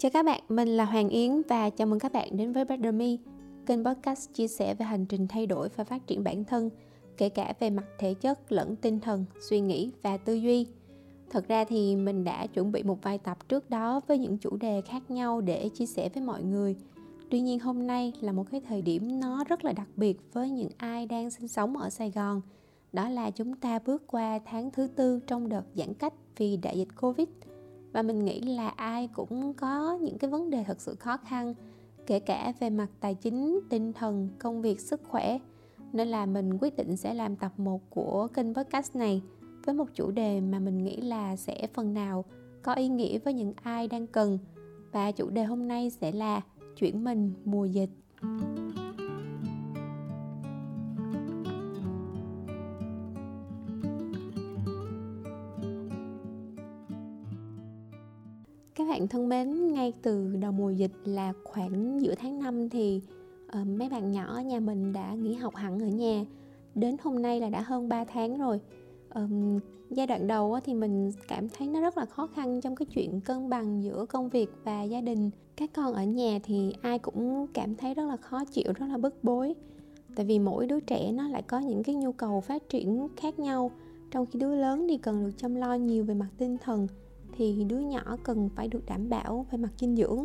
Chào các bạn, mình là Hoàng Yến và chào mừng các bạn đến với Better Me, kênh podcast chia sẻ về hành trình thay đổi và phát triển bản thân, kể cả về mặt thể chất lẫn tinh thần, suy nghĩ và tư duy. Thật ra thì mình đã chuẩn bị một vài tập trước đó với những chủ đề khác nhau để chia sẻ với mọi người. Tuy nhiên hôm nay là một cái thời điểm nó rất là đặc biệt với những ai đang sinh sống ở Sài Gòn. Đó là chúng ta bước qua tháng thứ tư trong đợt giãn cách vì đại dịch Covid – và mình nghĩ là ai cũng có những cái vấn đề thật sự khó khăn, kể cả về mặt tài chính, tinh thần, công việc, sức khỏe. Nên là mình quyết định sẽ làm tập 1 của kênh podcast này với một chủ đề mà mình nghĩ là sẽ phần nào có ý nghĩa với những ai đang cần. Và chủ đề hôm nay sẽ là chuyển mình mùa dịch. Các bạn thân mến ngay từ đầu mùa dịch là khoảng giữa tháng 5 thì uh, mấy bạn nhỏ ở nhà mình đã nghỉ học hẳn ở nhà. Đến hôm nay là đã hơn 3 tháng rồi. Um, giai đoạn đầu thì mình cảm thấy nó rất là khó khăn trong cái chuyện cân bằng giữa công việc và gia đình. Các con ở nhà thì ai cũng cảm thấy rất là khó chịu rất là bức bối. Tại vì mỗi đứa trẻ nó lại có những cái nhu cầu phát triển khác nhau. Trong khi đứa lớn thì cần được chăm lo nhiều về mặt tinh thần thì đứa nhỏ cần phải được đảm bảo về mặt dinh dưỡng.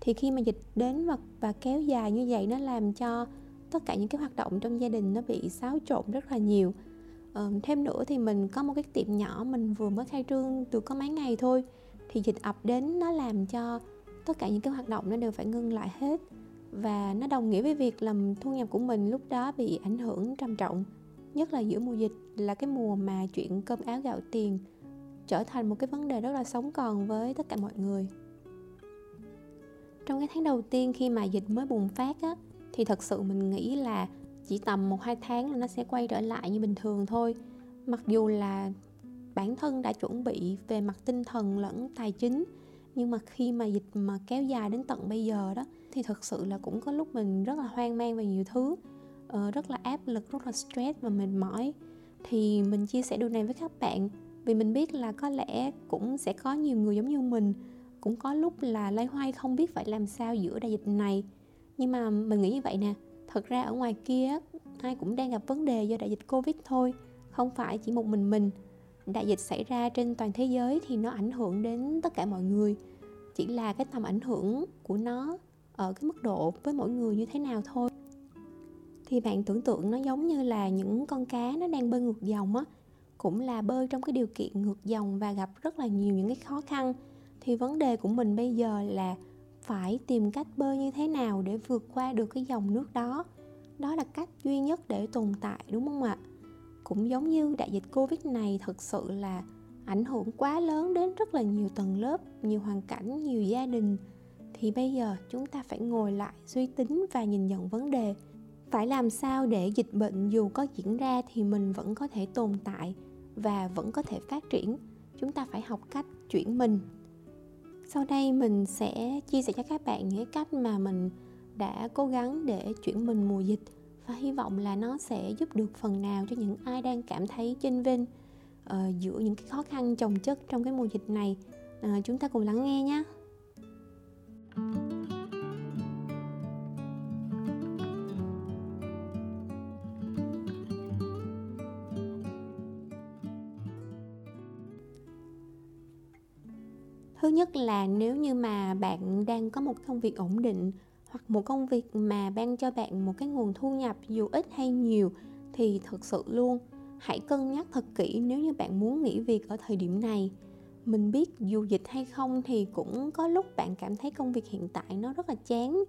Thì khi mà dịch đến và, và kéo dài như vậy nó làm cho tất cả những cái hoạt động trong gia đình nó bị xáo trộn rất là nhiều. Ờ, thêm nữa thì mình có một cái tiệm nhỏ mình vừa mới khai trương được có mấy ngày thôi. Thì dịch ập đến nó làm cho tất cả những cái hoạt động nó đều phải ngưng lại hết. Và nó đồng nghĩa với việc làm thu nhập của mình lúc đó bị ảnh hưởng trầm trọng nhất là giữa mùa dịch là cái mùa mà chuyện cơm áo gạo tiền trở thành một cái vấn đề rất là sống còn với tất cả mọi người. Trong cái tháng đầu tiên khi mà dịch mới bùng phát á, thì thật sự mình nghĩ là chỉ tầm một hai tháng là nó sẽ quay trở lại như bình thường thôi. Mặc dù là bản thân đã chuẩn bị về mặt tinh thần lẫn tài chính, nhưng mà khi mà dịch mà kéo dài đến tận bây giờ đó, thì thật sự là cũng có lúc mình rất là hoang mang về nhiều thứ ờ, rất là áp lực, rất là stress và mệt mỏi. Thì mình chia sẻ điều này với các bạn vì mình biết là có lẽ cũng sẽ có nhiều người giống như mình, cũng có lúc là lay hoay không biết phải làm sao giữa đại dịch này. Nhưng mà mình nghĩ như vậy nè, thật ra ở ngoài kia ai cũng đang gặp vấn đề do đại dịch covid thôi, không phải chỉ một mình mình. Đại dịch xảy ra trên toàn thế giới thì nó ảnh hưởng đến tất cả mọi người, chỉ là cái tầm ảnh hưởng của nó ở cái mức độ với mỗi người như thế nào thôi. Thì bạn tưởng tượng nó giống như là những con cá nó đang bơi ngược dòng á cũng là bơi trong cái điều kiện ngược dòng và gặp rất là nhiều những cái khó khăn. Thì vấn đề của mình bây giờ là phải tìm cách bơi như thế nào để vượt qua được cái dòng nước đó. Đó là cách duy nhất để tồn tại, đúng không ạ? Cũng giống như đại dịch covid này thực sự là ảnh hưởng quá lớn đến rất là nhiều tầng lớp, nhiều hoàn cảnh, nhiều gia đình. Thì bây giờ chúng ta phải ngồi lại, suy tính và nhìn nhận vấn đề. Phải làm sao để dịch bệnh dù có diễn ra thì mình vẫn có thể tồn tại và vẫn có thể phát triển. Chúng ta phải học cách chuyển mình. Sau đây mình sẽ chia sẻ cho các bạn những cách mà mình đã cố gắng để chuyển mình mùa dịch và hy vọng là nó sẽ giúp được phần nào cho những ai đang cảm thấy chênh vinh uh, ờ, giữa những cái khó khăn chồng chất trong cái mùa dịch này. Uh, chúng ta cùng lắng nghe nhé thứ nhất là nếu như mà bạn đang có một công việc ổn định hoặc một công việc mà ban cho bạn một cái nguồn thu nhập dù ít hay nhiều thì thực sự luôn, hãy cân nhắc thật kỹ nếu như bạn muốn nghỉ việc ở thời điểm này. Mình biết dù dịch hay không thì cũng có lúc bạn cảm thấy công việc hiện tại nó rất là chán.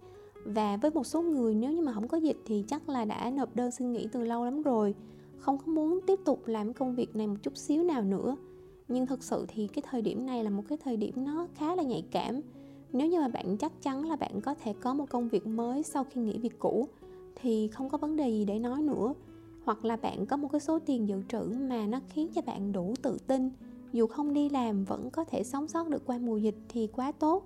Và với một số người nếu như mà không có dịch thì chắc là đã nộp đơn xin nghỉ từ lâu lắm rồi, không có muốn tiếp tục làm công việc này một chút xíu nào nữa nhưng thực sự thì cái thời điểm này là một cái thời điểm nó khá là nhạy cảm. Nếu như mà bạn chắc chắn là bạn có thể có một công việc mới sau khi nghỉ việc cũ, thì không có vấn đề gì để nói nữa. Hoặc là bạn có một cái số tiền dự trữ mà nó khiến cho bạn đủ tự tin. Dù không đi làm, vẫn có thể sống sót được qua mùa dịch thì quá tốt.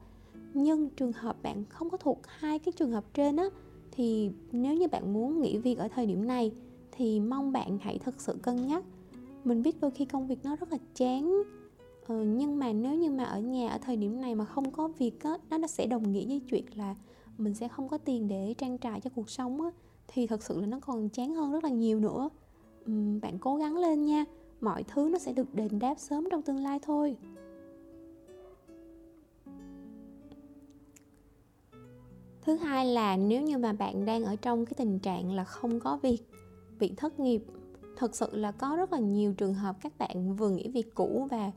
Nhưng trường hợp bạn không có thuộc hai cái trường hợp trên á, thì nếu như bạn muốn nghỉ việc ở thời điểm này, thì mong bạn hãy thực sự cân nhắc mình biết đôi khi công việc nó rất là chán. Ừ, nhưng mà nếu như mà ở nhà ở thời điểm này mà không có việc á nó nó sẽ đồng nghĩa với chuyện là mình sẽ không có tiền để trang trải cho cuộc sống á thì thật sự là nó còn chán hơn rất là nhiều nữa. Uhm, bạn cố gắng lên nha mọi thứ nó sẽ được đền đáp sớm trong tương lai thôi. Thứ hai là nếu như mà bạn đang ở trong cái tình trạng là không có việc bị thất nghiệp thật sự là có rất là nhiều trường hợp các bạn vừa nghỉ việc cũ và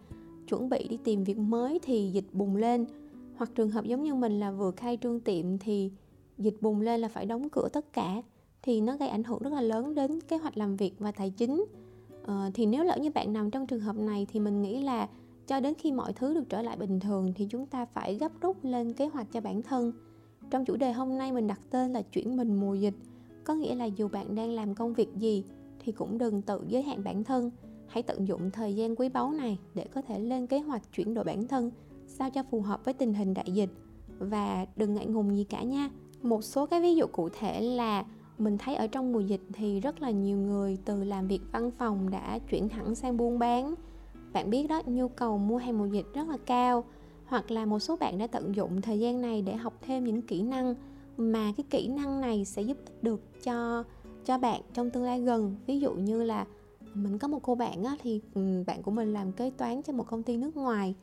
chuẩn bị đi tìm việc mới thì dịch bùng lên. Hoặc trường hợp giống như mình là vừa khai trương tiệm thì dịch bùng lên là phải đóng cửa tất cả thì nó gây ảnh hưởng rất là lớn đến kế hoạch làm việc và tài chính. Ờ, thì nếu lỡ như bạn nằm trong trường hợp này thì mình nghĩ là cho đến khi mọi thứ được trở lại bình thường thì chúng ta phải gấp rút lên kế hoạch cho bản thân. Trong chủ đề hôm nay mình đặt tên là chuyển mình mùa dịch có nghĩa là dù bạn đang làm công việc gì thì cũng đừng tự giới hạn bản thân. Hãy tận dụng thời gian quý báu này để có thể lên kế hoạch chuyển đổi bản thân sao cho phù hợp với tình hình đại dịch. Và đừng ngại ngùng gì cả nha. Một số cái ví dụ cụ thể là mình thấy ở trong mùa dịch thì rất là nhiều người từ làm việc văn phòng đã chuyển hẳn sang buôn bán. Bạn biết đó, nhu cầu mua hàng mùa dịch rất là cao. Hoặc là một số bạn đã tận dụng thời gian này để học thêm những kỹ năng mà cái kỹ năng này sẽ giúp được cho cho bạn trong tương lai gần. Ví dụ như là mình có một cô bạn á, thì ừ, bạn của mình làm kế toán cho một công ty nước ngoài.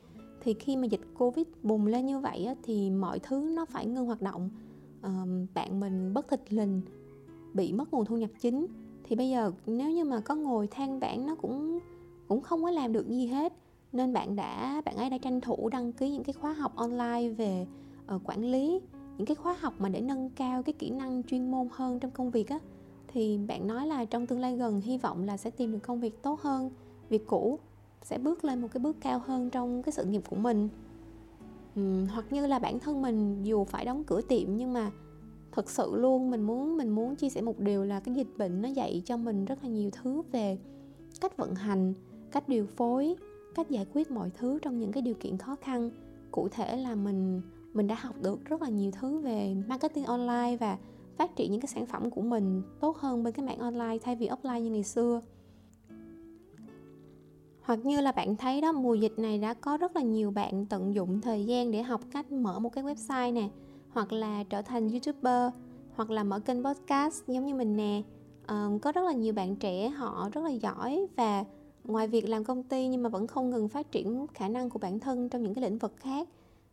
Thì khi mà dịch covid bùng lên như vậy á, thì mọi thứ nó phải ngưng hoạt động. À, bạn mình bất thịt lình bị mất nguồn thu nhập chính. Thì bây giờ nếu như mà có ngồi than vãn nó cũng cũng không có làm được gì hết. Nên bạn đã bạn ấy đã tranh thủ đăng ký những cái khóa học online về uh, quản lý những cái khóa học mà để nâng cao cái kỹ năng chuyên môn hơn trong công việc á thì bạn nói là trong tương lai gần hy vọng là sẽ tìm được công việc tốt hơn việc cũ sẽ bước lên một cái bước cao hơn trong cái sự nghiệp của mình. Uhm, hoặc như là bản thân mình dù phải đóng cửa tiệm nhưng mà thật sự luôn mình muốn mình muốn chia sẻ một điều là cái dịch bệnh nó dạy cho mình rất là nhiều thứ về cách vận hành cách điều phối cách giải quyết mọi thứ trong những cái điều kiện khó khăn. Cụ thể là mình mình đã học được rất là nhiều thứ về marketing online và phát triển những cái sản phẩm của mình tốt hơn bên cái mạng online thay vì offline như ngày xưa. Hoặc như là bạn thấy đó mùa dịch này đã có rất là nhiều bạn tận dụng thời gian để học cách mở một cái website nè hoặc là trở thành youtuber hoặc là mở kênh podcast giống như mình nè. Uh, có rất là nhiều bạn trẻ họ rất là giỏi và ngoài việc làm công ty nhưng mà vẫn không ngừng phát triển khả năng của bản thân trong những cái lĩnh vực khác.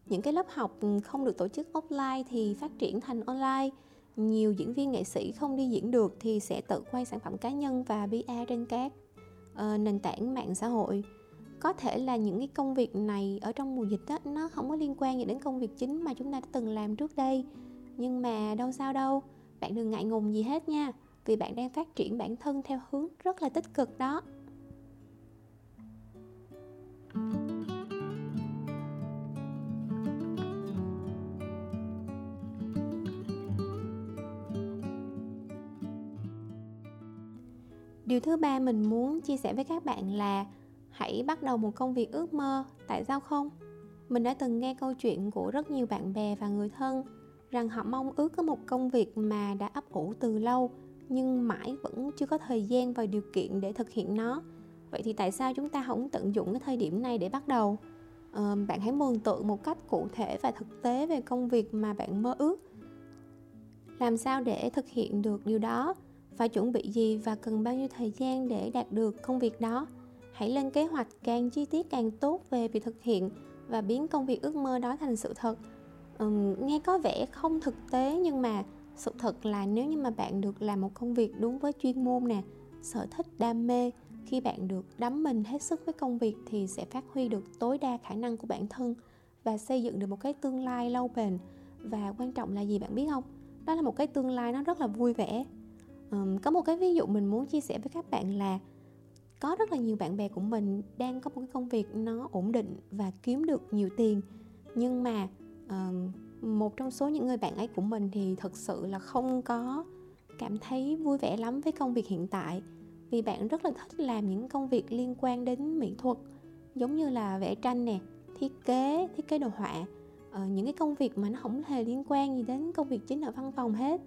Những cái lớp học không được tổ chức offline thì phát triển thành online nhiều diễn viên nghệ sĩ không đi diễn được thì sẽ tự quay sản phẩm cá nhân và PR trên các uh, ờ, nền tảng mạng xã hội. Có thể là những cái công việc này ở trong mùa dịch đó, nó không có liên quan gì đến công việc chính mà chúng ta đã từng làm trước đây. Nhưng mà đâu sao đâu bạn đừng ngại ngùng gì hết nha vì bạn đang phát triển bản thân theo hướng rất là tích cực đó. Điều thứ ba mình muốn chia sẻ với các bạn là hãy bắt đầu một công việc ước mơ. Tại sao không? Mình đã từng nghe câu chuyện của rất nhiều bạn bè và người thân rằng họ mong ước có một công việc mà đã ấp ủ từ lâu nhưng mãi vẫn chưa có thời gian và điều kiện để thực hiện nó. Vậy thì tại sao chúng ta không tận dụng cái thời điểm này để bắt đầu? À, bạn hãy mường tượng một cách cụ thể và thực tế về công việc mà bạn mơ ước. Làm sao để thực hiện được điều đó? Phải chuẩn bị gì và cần bao nhiêu thời gian để đạt được công việc đó. Hãy lên kế hoạch càng chi tiết càng tốt về việc thực hiện và biến công việc ước mơ đó thành sự thật. Uhm, nghe có vẻ không thực tế nhưng mà sự thật là nếu như mà bạn được làm một công việc đúng với chuyên môn nè sở thích đam mê khi bạn được đắm mình hết sức với công việc thì sẽ phát huy được tối đa khả năng của bản thân và xây dựng được một cái tương lai lâu bền. Và quan trọng là gì bạn biết không? Đó là một cái tương lai nó rất là vui vẻ um, có một cái ví dụ mình muốn chia sẻ với các bạn là có rất là nhiều bạn bè của mình đang có một cái công việc nó ổn định và kiếm được nhiều tiền. Nhưng mà um, một trong số những người bạn ấy của mình thì thực sự là không có cảm thấy vui vẻ lắm với công việc hiện tại. Vì bạn rất là thích làm những công việc liên quan đến mỹ thuật giống như là vẽ tranh nè thiết kế thiết kế đồ họa. Uh, những cái công việc mà nó không hề liên quan gì đến công việc chính ở văn phòng hết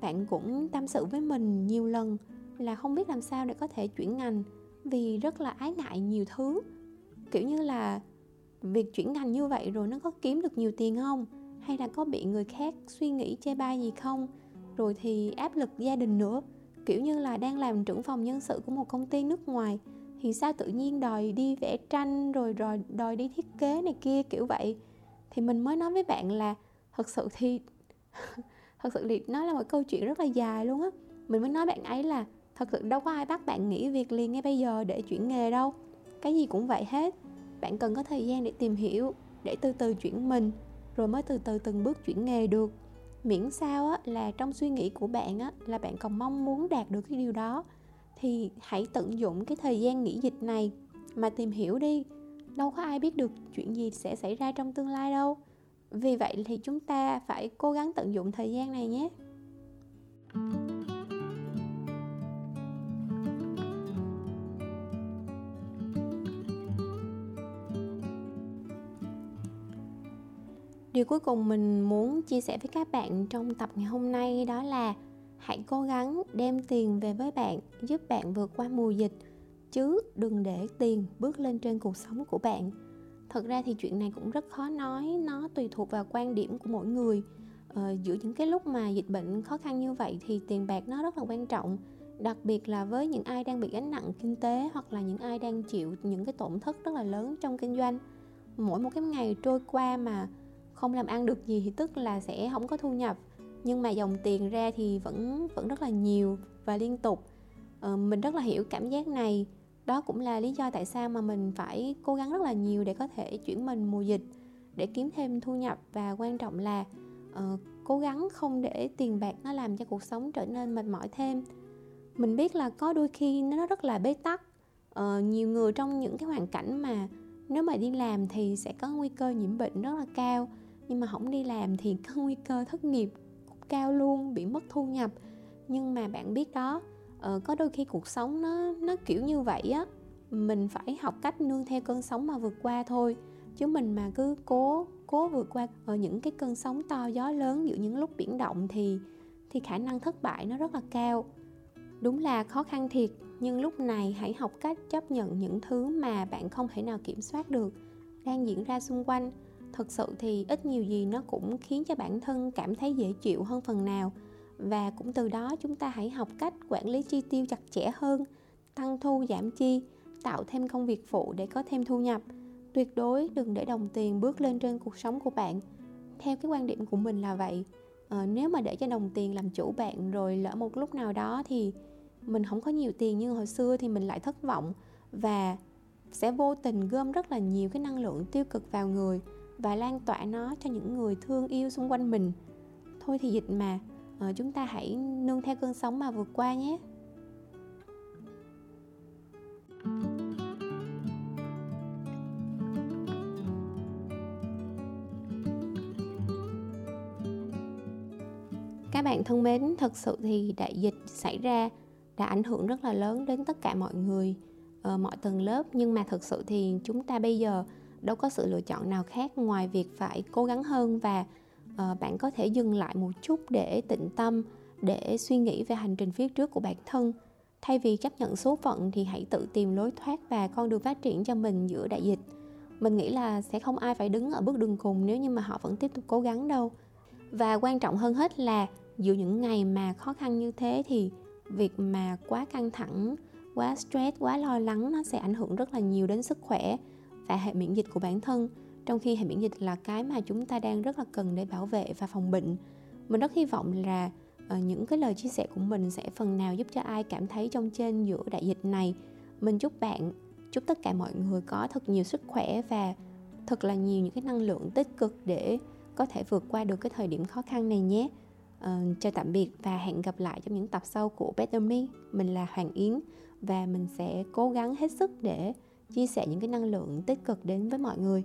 bạn cũng tâm sự với mình nhiều lần là không biết làm sao để có thể chuyển ngành vì rất là ái ngại nhiều thứ. Kiểu như là, việc chuyển ngành như vậy rồi nó có kiếm được nhiều tiền không? Hay là có bị người khác suy nghĩ chê bai gì không? Rồi thì áp lực gia đình nữa. Kiểu như là đang làm trưởng phòng nhân sự của một công ty nước ngoài thì sao tự nhiên đòi đi vẽ tranh rồi rồi đòi đi thiết kế này kia kiểu vậy? Thì mình mới nói với bạn là thật sự thì thật sự thì nó là một câu chuyện rất là dài luôn á. Mình mới nói bạn ấy là thật sự đâu có ai bắt bạn nghỉ việc liền ngay bây giờ để chuyển nghề đâu. Cái gì cũng vậy hết. Bạn cần có thời gian để tìm hiểu để từ từ chuyển mình rồi mới từ từ từng bước chuyển nghề được. Miễn sao á, là trong suy nghĩ của bạn á, là bạn còn mong muốn đạt được cái điều đó. Thì hãy tận dụng cái thời gian nghỉ dịch này mà tìm hiểu đi. Đâu có ai biết được chuyện gì sẽ xảy ra trong tương lai đâu vì vậy thì chúng ta phải cố gắng tận dụng thời gian này nhé. Điều cuối cùng mình muốn chia sẻ với các bạn trong tập ngày hôm nay đó là hãy cố gắng đem tiền về với bạn, giúp bạn vượt qua mùa dịch, chứ đừng để tiền bước lên trên cuộc sống của bạn thật ra thì chuyện này cũng rất khó nói nó tùy thuộc vào quan điểm của mỗi người. Ờ, giữa những cái lúc mà dịch bệnh khó khăn như vậy thì tiền bạc nó rất là quan trọng đặc biệt là với những ai đang bị gánh nặng kinh tế hoặc là những ai đang chịu những cái tổn thất rất là lớn trong kinh doanh. Mỗi một cái ngày trôi qua mà không làm ăn được gì thì tức là sẽ không có thu nhập nhưng mà dòng tiền ra thì vẫn vẫn rất là nhiều và liên tục. Ờ, mình rất là hiểu cảm giác này đó cũng là lý do tại sao mà mình phải cố gắng rất là nhiều để có thể chuyển mình mùa dịch để kiếm thêm thu nhập. Và quan trọng là uh, cố gắng không để tiền bạc nó làm cho cuộc sống trở nên mệt mỏi thêm. Mình biết là có đôi khi nó rất là bế tắc. Uh, nhiều người trong những cái hoàn cảnh mà nếu mà đi làm thì sẽ có nguy cơ nhiễm bệnh rất là cao nhưng mà không đi làm thì có nguy cơ thất nghiệp cao luôn bị mất thu nhập. Nhưng mà bạn biết đó uh, có đôi khi cuộc sống nó nó kiểu như vậy á. Mình phải học cách nương theo cơn sóng mà vượt qua thôi. Chứ mình mà cứ cố cố vượt qua ở những cái cơn sóng to gió lớn giữa những lúc biển động thì thì khả năng thất bại nó rất là cao. Đúng là khó khăn thiệt nhưng lúc này hãy học cách chấp nhận những thứ mà bạn không thể nào kiểm soát được đang diễn ra xung quanh. Thật sự thì ít nhiều gì nó cũng khiến cho bản thân cảm thấy dễ chịu hơn phần nào và cũng từ đó chúng ta hãy học cách quản lý chi tiêu chặt chẽ hơn tăng thu giảm chi tạo thêm công việc phụ để có thêm thu nhập. Tuyệt đối đừng để đồng tiền bước lên trên cuộc sống của bạn. Theo cái quan điểm của mình là vậy. À, nếu mà để cho đồng tiền làm chủ bạn rồi lỡ một lúc nào đó thì mình không có nhiều tiền như hồi xưa thì mình lại thất vọng và sẽ vô tình gom rất là nhiều cái năng lượng tiêu cực vào người và lan tỏa nó cho những người thương yêu xung quanh mình. Thôi thì dịch mà à, chúng ta hãy nương theo cơn sóng mà vượt qua nhé. Các bạn thân mến thật sự thì đại dịch xảy ra đã ảnh hưởng rất là lớn đến tất cả mọi người ở mọi tầng lớp. Nhưng mà thực sự thì chúng ta bây giờ đâu có sự lựa chọn nào khác ngoài việc phải cố gắng hơn và Ờ, bạn có thể dừng lại một chút để tĩnh tâm, để suy nghĩ về hành trình phía trước của bản thân. Thay vì chấp nhận số phận thì hãy tự tìm lối thoát và con đường phát triển cho mình giữa đại dịch. Mình nghĩ là sẽ không ai phải đứng ở bước đường cùng nếu như mà họ vẫn tiếp tục cố gắng đâu. Và quan trọng hơn hết là giữa những ngày mà khó khăn như thế thì việc mà quá căng thẳng, quá stress, quá lo lắng nó sẽ ảnh hưởng rất là nhiều đến sức khỏe và hệ miễn dịch của bản thân trong khi hệ miễn dịch là cái mà chúng ta đang rất là cần để bảo vệ và phòng bệnh. Mình rất hy vọng là uh, những cái lời chia sẻ của mình sẽ phần nào giúp cho ai cảm thấy trong trên giữa đại dịch này. Mình chúc bạn chúc tất cả mọi người có thật nhiều sức khỏe và thật là nhiều những cái năng lượng tích cực để có thể vượt qua được cái thời điểm khó khăn này nhé. Uh, chào tạm biệt và hẹn gặp lại trong những tập sau của Better Me. Mình là Hoàng Yến và mình sẽ cố gắng hết sức để chia sẻ những cái năng lượng tích cực đến với mọi người